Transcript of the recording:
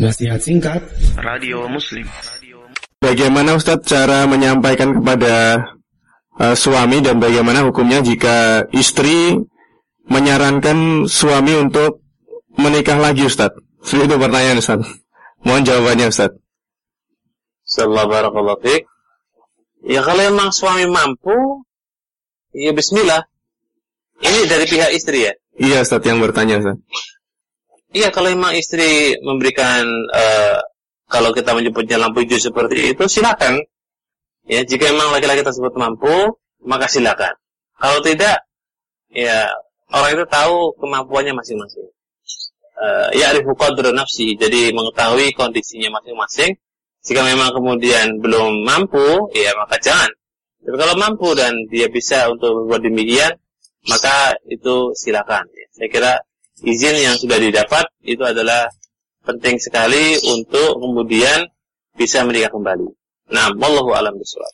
Nasihat singkat Radio Muslim. Bagaimana Ustadz cara menyampaikan kepada uh, suami dan bagaimana hukumnya jika istri menyarankan suami untuk menikah lagi Ustadz? Itu pertanyaan Ustadz. Mohon jawabannya Ustadz. Sallallahu fiik. Ya kalau emang suami mampu, ya bismillah. Ini dari pihak istri ya? Iya Ustadz yang bertanya Ustadz. Iya, kalau memang istri memberikan uh, kalau kita menyebutnya lampu hijau seperti itu, silakan. Ya, jika memang laki-laki tersebut mampu, maka silakan. Kalau tidak, ya orang itu tahu kemampuannya masing-masing. Uh, ya arifu qadra nafsi, jadi mengetahui kondisinya masing-masing. Jika memang kemudian belum mampu, ya maka jangan. Tapi kalau mampu dan dia bisa untuk berbuat demikian, maka itu silakan. Ya. Saya kira izin yang sudah didapat itu adalah penting sekali untuk kemudian bisa menikah kembali. Nah, wallahu alam bisawab.